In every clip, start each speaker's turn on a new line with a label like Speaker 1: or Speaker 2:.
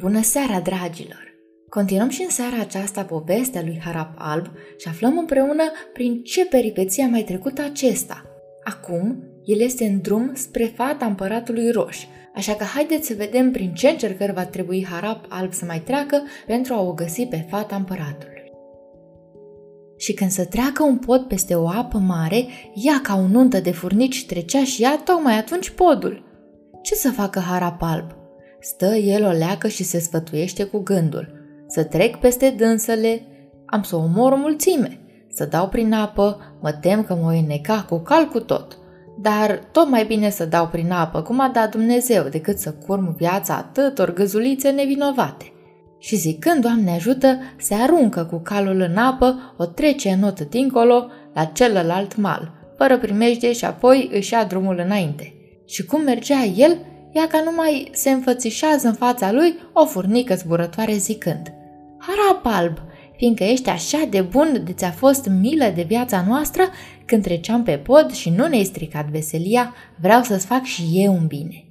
Speaker 1: Bună seara, dragilor! Continuăm și în seara aceasta povestea lui Harap Alb și aflăm împreună prin ce peripeție a mai trecut acesta. Acum, el este în drum spre fata împăratului Roș, așa că haideți să vedem prin ce încercări va trebui Harap Alb să mai treacă pentru a o găsi pe fata împăratului. Și când să treacă un pod peste o apă mare, ea ca o nuntă de furnici trecea și ea tocmai atunci podul. Ce să facă Harap Alb? Stă el o leacă și se sfătuiește cu gândul. Să trec peste dânsele, am să omor o mulțime. Să dau prin apă, mă tem că mă voi neca cu cal cu tot. Dar tot mai bine să dau prin apă, cum a dat Dumnezeu, decât să curm viața atâtor găzulițe nevinovate. Și zicând, Doamne ajută, se aruncă cu calul în apă, o trece notă dincolo, la celălalt mal, fără primejde și apoi își ia drumul înainte. Și cum mergea el, ea ca numai se înfățișează în fața lui o furnică zburătoare zicând Harap alb, fiindcă ești așa de bun de ți-a fost milă de viața noastră, când treceam pe pod și nu ne-ai stricat veselia, vreau să-ți fac și eu un bine.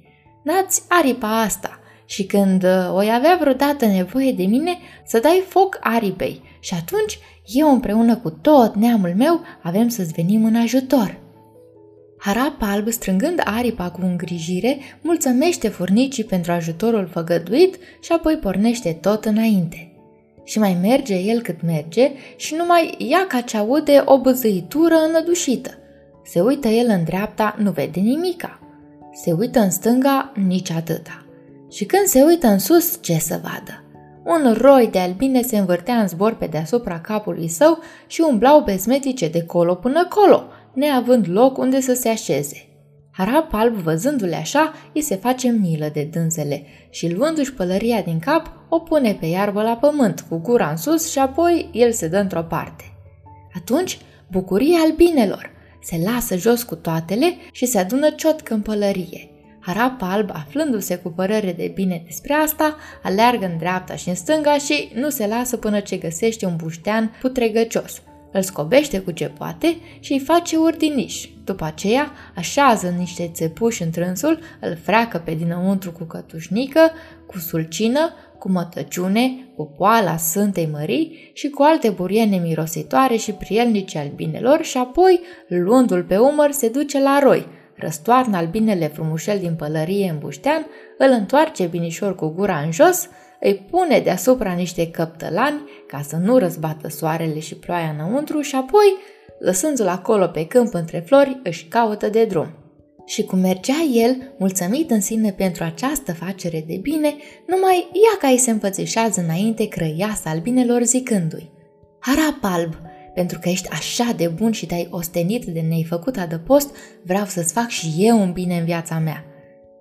Speaker 1: Dați aripa asta și când uh, o avea vreodată nevoie de mine, să dai foc aripei și atunci eu împreună cu tot neamul meu avem să-ți venim în ajutor. Harap alb, strângând aripa cu îngrijire, mulțămește furnicii pentru ajutorul făgăduit și apoi pornește tot înainte. Și mai merge el cât merge și numai ia ca ce aude o băzăitură înădușită. Se uită el în dreapta, nu vede nimica. Se uită în stânga, nici atâta. Și când se uită în sus, ce să vadă? Un roi de albine se învârtea în zbor pe deasupra capului său și umblau bezmetice de colo până colo – neavând loc unde să se așeze. Harap alb, văzându-le așa, îi se face milă de dânsele și luându-și pălăria din cap, o pune pe iarbă la pământ, cu gura în sus și apoi el se dă într-o parte. Atunci, bucuria albinelor, se lasă jos cu toatele și se adună ciotcă în pălărie. Harap alb, aflându-se cu părere de bine despre asta, aleargă în dreapta și în stânga și nu se lasă până ce găsește un buștean putregăcios – îl scobește cu ce poate și îi face ordiniș. După aceea așează niște țepuși în trânsul, îl freacă pe dinăuntru cu cătușnică, cu sulcină, cu mătăciune, cu poala Sfântei Mării și cu alte buriene mirositoare și prielnice albinelor și apoi, luându-l pe umăr, se duce la roi, răstoarnă albinele frumușel din pălărie în buștean, îl întoarce binișor cu gura în jos, îi pune deasupra niște căptălani ca să nu răzbată soarele și ploaia înăuntru și apoi, lăsându-l acolo pe câmp între flori, își caută de drum. Și cum mergea el, mulțumit în sine pentru această facere de bine, numai ea ca îi se împățișează înainte crăiasa albinelor zicându-i Harap alb, pentru că ești așa de bun și te-ai ostenit de ne-ai făcut adăpost, vreau să-ți fac și eu un bine în viața mea.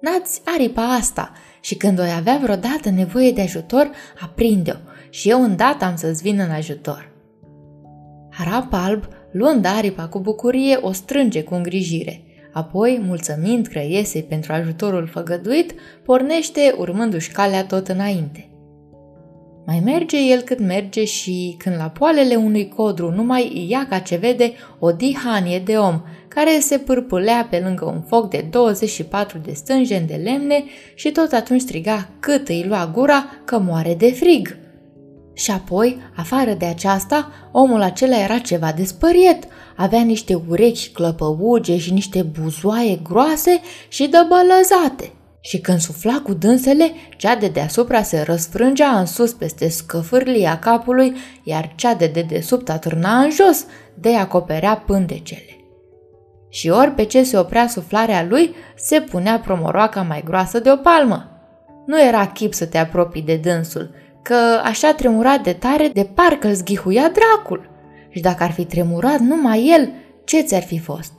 Speaker 1: N-ați aripa asta și când o avea vreodată nevoie de ajutor, aprinde-o și eu îndată am să-ți vin în ajutor. Harap alb, luând aripa cu bucurie, o strânge cu îngrijire. Apoi, mulțumind crăiesei pentru ajutorul făgăduit, pornește urmându-și calea tot înainte. Mai merge el cât merge și, când la poalele unui codru numai ia ca ce vede o dihanie de om, care se pârpâlea pe lângă un foc de 24 de stânjeni de lemne și tot atunci striga cât îi lua gura că moare de frig. Și apoi, afară de aceasta, omul acela era ceva despăriet. Avea niște urechi clăpăuge și niște buzoaie groase și dăbălăzate. Și când sufla cu dânsele, cea de deasupra se răsfrângea în sus peste scăfârlia capului, iar cea de dedesubt atârna în jos, de acoperea pântecele și ori pe ce se oprea suflarea lui, se punea promoroaca mai groasă de o palmă. Nu era chip să te apropii de dânsul, că așa tremura de tare de parcă îl zghihuia dracul. Și dacă ar fi tremurat numai el, ce ți-ar fi fost?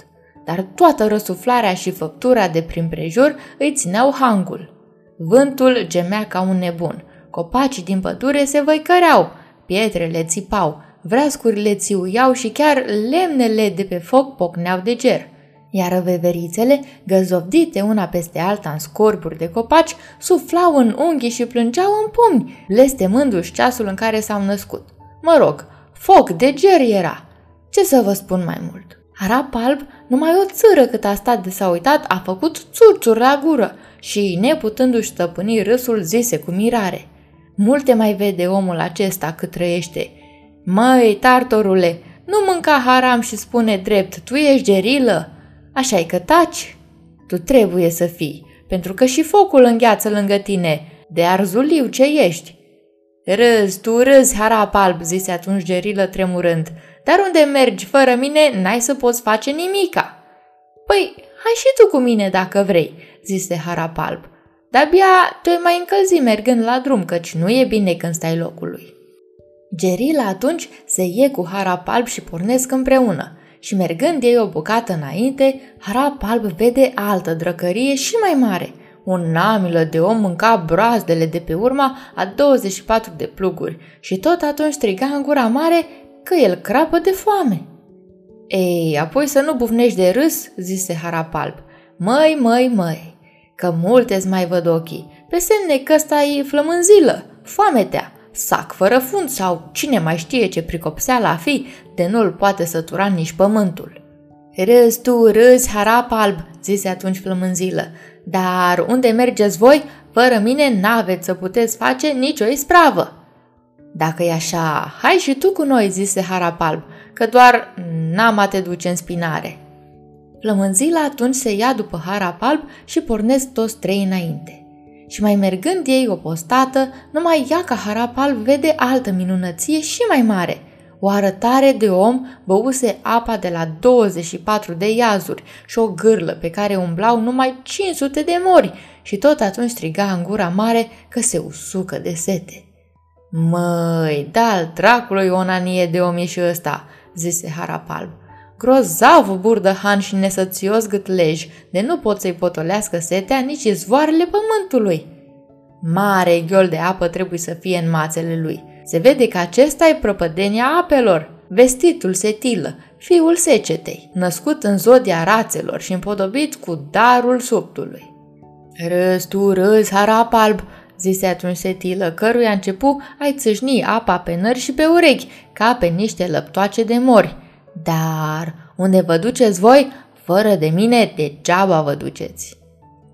Speaker 1: Dar toată răsuflarea și făptura de prin prejur îi țineau hangul. Vântul gemea ca un nebun, copacii din pădure se văicăreau, pietrele țipau, Vreascurile țiuiau și chiar lemnele de pe foc pocneau de ger. Iar veverițele, găzovdite una peste alta în scorburi de copaci, suflau în unghi și plângeau în pumni, lestemându-și ceasul în care s-au născut. Mă rog, foc de ger era. Ce să vă spun mai mult? Arap alb, numai o țără cât a stat de s-a uitat, a făcut țurțuri la gură și, neputându-și stăpâni râsul, zise cu mirare – Multe mai vede omul acesta cât trăiește. Măi, tartorule, nu mânca haram și spune drept, tu ești gerilă? așa e că taci? Tu trebuie să fii, pentru că și focul îngheață lângă tine, de arzuliu ce ești. Râzi, tu râzi, harap alb, zise atunci gerilă tremurând, dar unde mergi fără mine, n-ai să poți face nimica. Păi, hai și tu cu mine dacă vrei, zise harap alb. De-abia te mai încălzi mergând la drum, căci nu e bine când stai locului. Gerila atunci se ie cu harap alb și pornesc împreună și mergând ei o bucată înainte, harap alb vede altă drăcărie și mai mare. Un namilă de om mânca broazdele de pe urma a 24 de pluguri și tot atunci striga în gura mare că el crapă de foame. Ei, apoi să nu bufnești de râs, zise harap alb. Măi, măi, măi, că multe mai văd ochii, pe semne că ăsta e flămânzilă, foametea, sac fără fund sau cine mai știe ce pricopseală a fi, de nu-l poate sătura nici pământul. Râzi tu, râzi, harap alb, zise atunci flămânzilă, dar unde mergeți voi, fără mine n-aveți să puteți face nicio ispravă. Dacă e așa, hai și tu cu noi, zise harap alb, că doar n-am a te duce în spinare. Flămânzila atunci se ia după harap alb și pornesc toți trei înainte și mai mergând ei o postată, numai ea ca harapal vede altă minunăție și mai mare. O arătare de om băuse apa de la 24 de iazuri și o gârlă pe care umblau numai 500 de mori și tot atunci striga în gura mare că se usucă de sete. Măi, da-l dracului o nanie de om e și ăsta, zise Harapalb. Grozav burdăhan și nesățios gâtlej, de nu pot să-i potolească setea nici izvoarele pământului. Mare ghiol de apă trebuie să fie în mațele lui. Se vede că acesta e prăpădenia apelor, vestitul setilă, fiul secetei, născut în zodia rațelor și împodobit cu darul subtului. Râs tu, râs, harap alb, zise atunci setilă, căruia începu ai țâșni apa pe nări și pe urechi, ca pe niște lăptoace de mori. Dar unde vă duceți voi, fără de mine, degeaba vă duceți.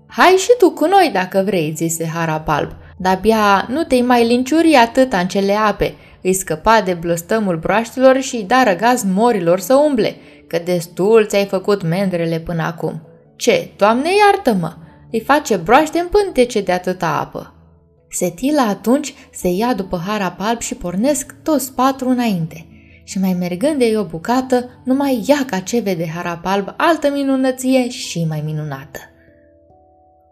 Speaker 1: Hai și tu cu noi dacă vrei, zise Harapalb, dar bia nu te-ai mai linciuri atât în cele ape, îi scăpa de blăstămul broaștelor și îi da răgaz morilor să umble, că destul ți-ai făcut mendrele până acum. Ce, Doamne iartă-mă, îi face broaște în pântece de atâta apă. Setila atunci se ia după Harapalb și pornesc toți patru înainte – și mai mergând de o bucată, numai ea ca ce vede harap alb, altă minunăție și mai minunată.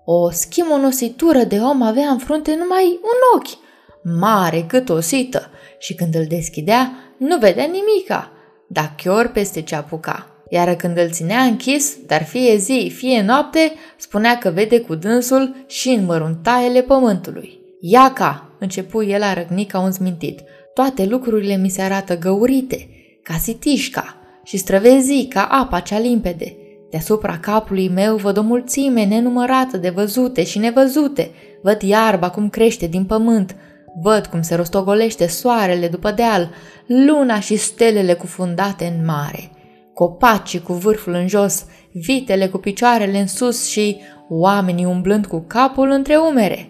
Speaker 1: O schimonosиtură de om avea în frunte numai un ochi, mare cât o sită, și când îl deschidea, nu vedea nimica, dar chior peste ce apuca. Iar când îl ținea închis, dar fie zi, fie noapte, spunea că vede cu dânsul și în măruntaiele pământului. Iaca, începu el a răgni ca un zmintit, toate lucrurile mi se arată găurite, ca sitișca și străvezii ca apa cea limpede. Deasupra capului meu văd o mulțime nenumărată de văzute și nevăzute. Văd iarba cum crește din pământ, văd cum se rostogolește soarele după deal, luna și stelele cufundate în mare, copacii cu vârful în jos, vitele cu picioarele în sus și oamenii umblând cu capul între umere.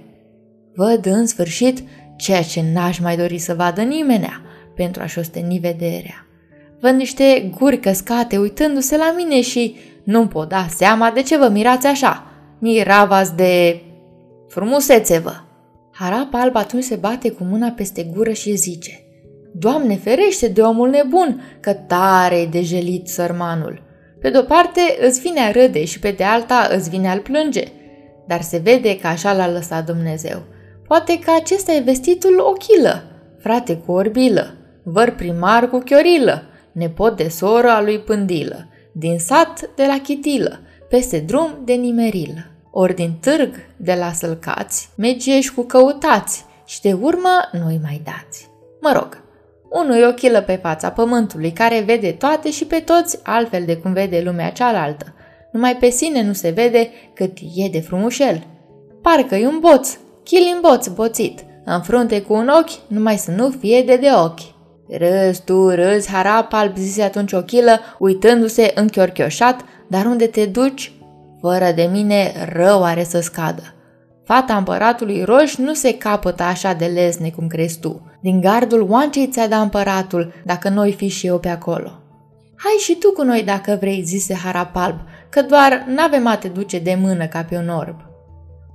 Speaker 1: Văd în sfârșit ceea ce n-aș mai dori să vadă nimenea pentru a-și osteni vederea. Văd niște guri căscate uitându-se la mine și nu pot da seama de ce vă mirați așa. Miravați de... frumusețe vă! Harap alb atunci se bate cu mâna peste gură și zice Doamne ferește de omul nebun, că tare e dejelit sărmanul. Pe de-o parte îți vine a râde și pe de alta îți vine al plânge, dar se vede că așa l-a lăsat Dumnezeu – Poate că acesta e vestitul ochilă, frate cu orbilă, văr primar cu chiorilă, nepot de soră a lui Pândilă, din sat de la Chitilă, peste drum de nimerilă. Ori din târg de la sălcați, mergești cu căutați și de urmă nu-i mai dați. Mă rog, unul e ochilă pe fața pământului care vede toate și pe toți altfel de cum vede lumea cealaltă. Numai pe sine nu se vede cât e de frumușel. Parcă-i un boț Chilimboț boțit, în frunte cu un ochi, numai să nu fie de de ochi. Râs tu, râs, harap alb, zise atunci ochilă, uitându-se închiorchioșat, dar unde te duci? Fără de mine rău are să scadă. Fata împăratului roș nu se capătă așa de lesne cum crezi tu. Din gardul oancei ți-a dat împăratul, dacă noi fi și eu pe acolo. Hai și tu cu noi dacă vrei, zise Harapalb, că doar n-avem a te duce de mână ca pe un orb.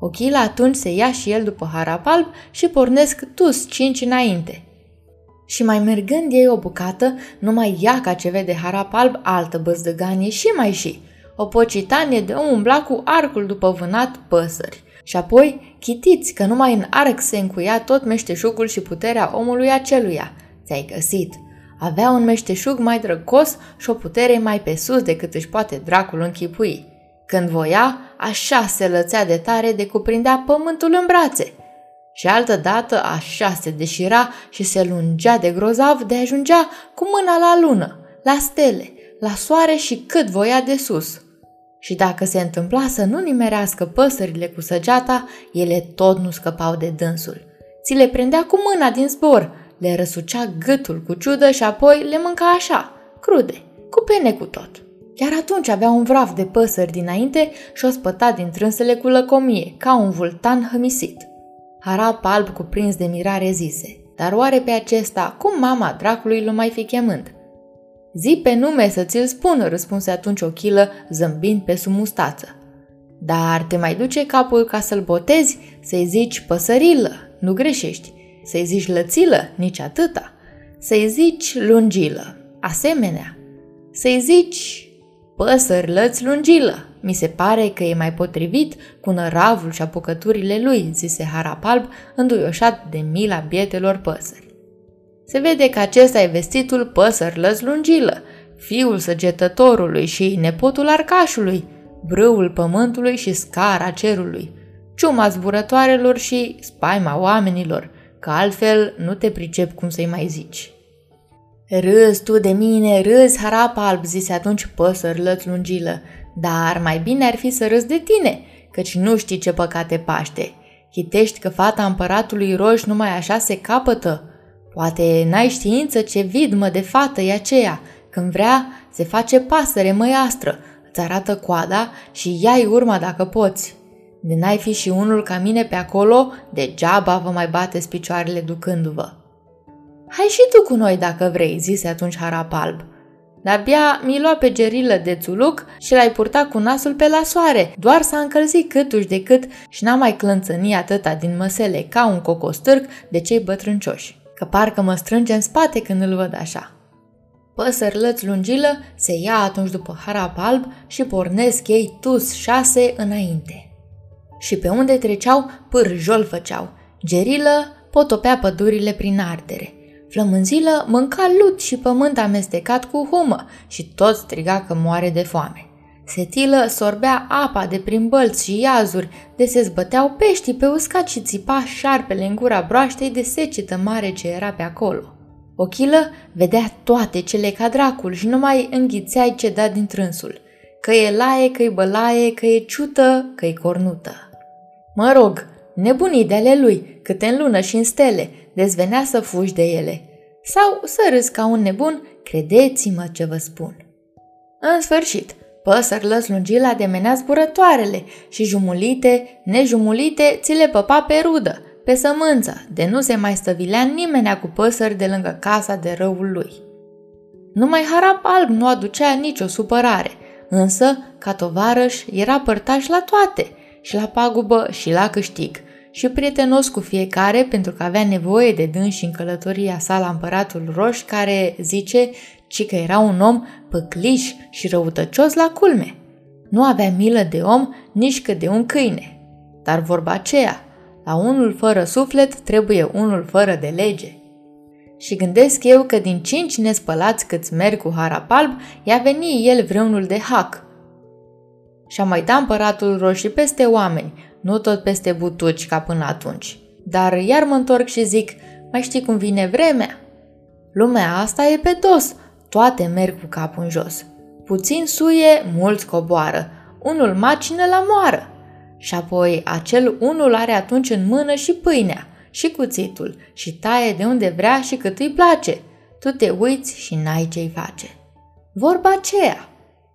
Speaker 1: Ochila atunci se ia și el după Harapalb și pornesc tus cinci înainte. Și mai mergând ei o bucată, numai ea ca ce vede Harapalb altă băzdăganie și mai și. O pocitanie de umbla cu arcul după vânat păsări. Și apoi, chitiți că numai în arc se încuia tot meșteșugul și puterea omului aceluia. Ți-ai găsit. Avea un meșteșug mai drăgos și o putere mai pe sus decât își poate dracul închipui. Când voia, așa se lățea de tare de cuprindea pământul în brațe. Și altă dată așa se deșira și se lungea de grozav de ajungea cu mâna la lună, la stele, la soare și cât voia de sus. Și dacă se întâmpla să nu nimerească păsările cu săgeata, ele tot nu scăpau de dânsul. Ți le prindea cu mâna din zbor, le răsucea gâtul cu ciudă și apoi le mânca așa, crude, cu pene cu tot. Chiar atunci avea un vraf de păsări dinainte și o spăta din trânsele cu lăcomie, ca un vultan hămisit. Harap alb cuprins de mirare zise, dar oare pe acesta cum mama dracului l mai fi chemând? Zi pe nume să ți-l spun, răspunse atunci Ochilă, zâmbind pe sub mustață. Dar te mai duce capul ca să-l botezi, să-i zici păsărilă, nu greșești, să-i zici lățilă, nici atâta, să-i zici lungilă, asemenea, să-i zici păsări lăți lungilă. Mi se pare că e mai potrivit cu năravul și apucăturile lui, zise Harapalb, înduioșat de mila bietelor păsări. Se vede că acesta e vestitul păsări lungilă, fiul săgetătorului și nepotul arcașului, brâul pământului și scara cerului, ciuma zburătoarelor și spaima oamenilor, că altfel nu te pricep cum să-i mai zici. Râzi tu de mine, râzi, harap alb, zise atunci păsări lungilă, dar mai bine ar fi să râzi de tine, căci nu știi ce păcate paște. Chitești că fata împăratului roș numai așa se capătă, Poate n-ai știință ce vidmă de fată e aceea. Când vrea, se face pasăre măiastră, îți arată coada și ia urma dacă poți. De n-ai fi și unul ca mine pe acolo, degeaba vă mai bateți picioarele ducându-vă. Hai și tu cu noi dacă vrei, zise atunci Harap Alb. De-abia mi lua pe gerilă de țuluc și l-ai purtat cu nasul pe la soare, doar s-a încălzit câtuși de cât și n-a mai clănțănit atâta din măsele ca un cocostârc de cei bătrâncioși că parcă mă strânge în spate când îl văd așa. Păsări lungilă se ia atunci după harap alb și pornesc ei tus șase înainte. Și pe unde treceau, pârjol făceau. Gerilă potopea pădurile prin ardere. Flămânzilă mânca lut și pământ amestecat cu humă și tot striga că moare de foame. Setilă sorbea apa de prin bălți și iazuri, de se zbăteau peștii pe uscat și țipa șarpele în gura broaștei de secetă mare ce era pe acolo. Ochilă vedea toate cele ca dracul și nu mai înghițeai ce da din trânsul. Că e laie, că e bălaie, că e ciută, că e cornută. Mă rog, nebunii de ale lui, câte în lună și în stele, dezvenea să fugi de ele. Sau să râzi ca un nebun, credeți-mă ce vă spun. În sfârșit, Păsări lăslungi la demenea zburătoarele și jumulite, nejumulite, ți le păpa pe rudă, pe sămânță, de nu se mai stăvilea nimenea cu păsări de lângă casa de răul lui. Numai harap alb nu aducea nicio supărare, însă, ca tovarăș, era părtaș la toate, și la pagubă și la câștig, și prietenos cu fiecare pentru că avea nevoie de dânsi în călătoria sa la împăratul roș care, zice, ci că era un om păcliș și răutăcios la culme. Nu avea milă de om nici că de un câine. Dar vorba aceea, la unul fără suflet trebuie unul fără de lege. Și gândesc eu că din cinci nespălați câți merg cu harap alb, i-a venit el vreunul de hac. Și-a mai dat împăratul roșii peste oameni, nu tot peste butuci ca până atunci. Dar iar mă întorc și zic, mai știi cum vine vremea? Lumea asta e pe dos, toate merg cu capul în jos. Puțin suie, mulți coboară. Unul macină la moară. Și apoi acel unul are atunci în mână și pâinea, și cuțitul, și taie de unde vrea și cât îi place. Tu te uiți și n-ai ce-i face. Vorba aceea.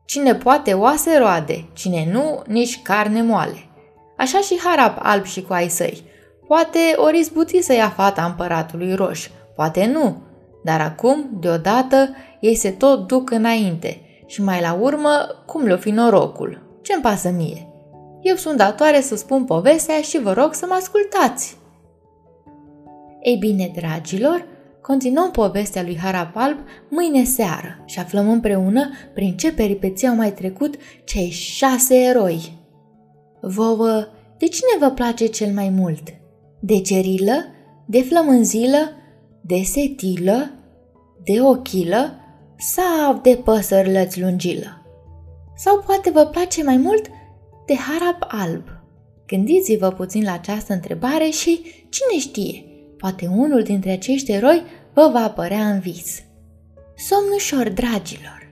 Speaker 1: Cine poate oase roade, cine nu, nici carne moale. Așa și Harap alb și cu ai săi. Poate ori izbuti să ia fata împăratului roș, poate nu, dar acum, deodată, ei se tot duc înainte și mai la urmă, cum le-o fi norocul? Ce-mi pasă mie? Eu sunt datoare să spun povestea și vă rog să mă ascultați. Ei bine, dragilor, continuăm povestea lui Harap Alb mâine seară și aflăm împreună prin ce peripeții au mai trecut cei șase eroi. Vouă, de cine vă place cel mai mult? De gerilă? De flămânzilă? De setilă? De ochilă? Sau de păsărlăți lungilă? Sau poate vă place mai mult de harap alb? Gândiți-vă puțin la această întrebare și, cine știe, poate unul dintre acești eroi vă va apărea în vis. Somn ușor, dragilor!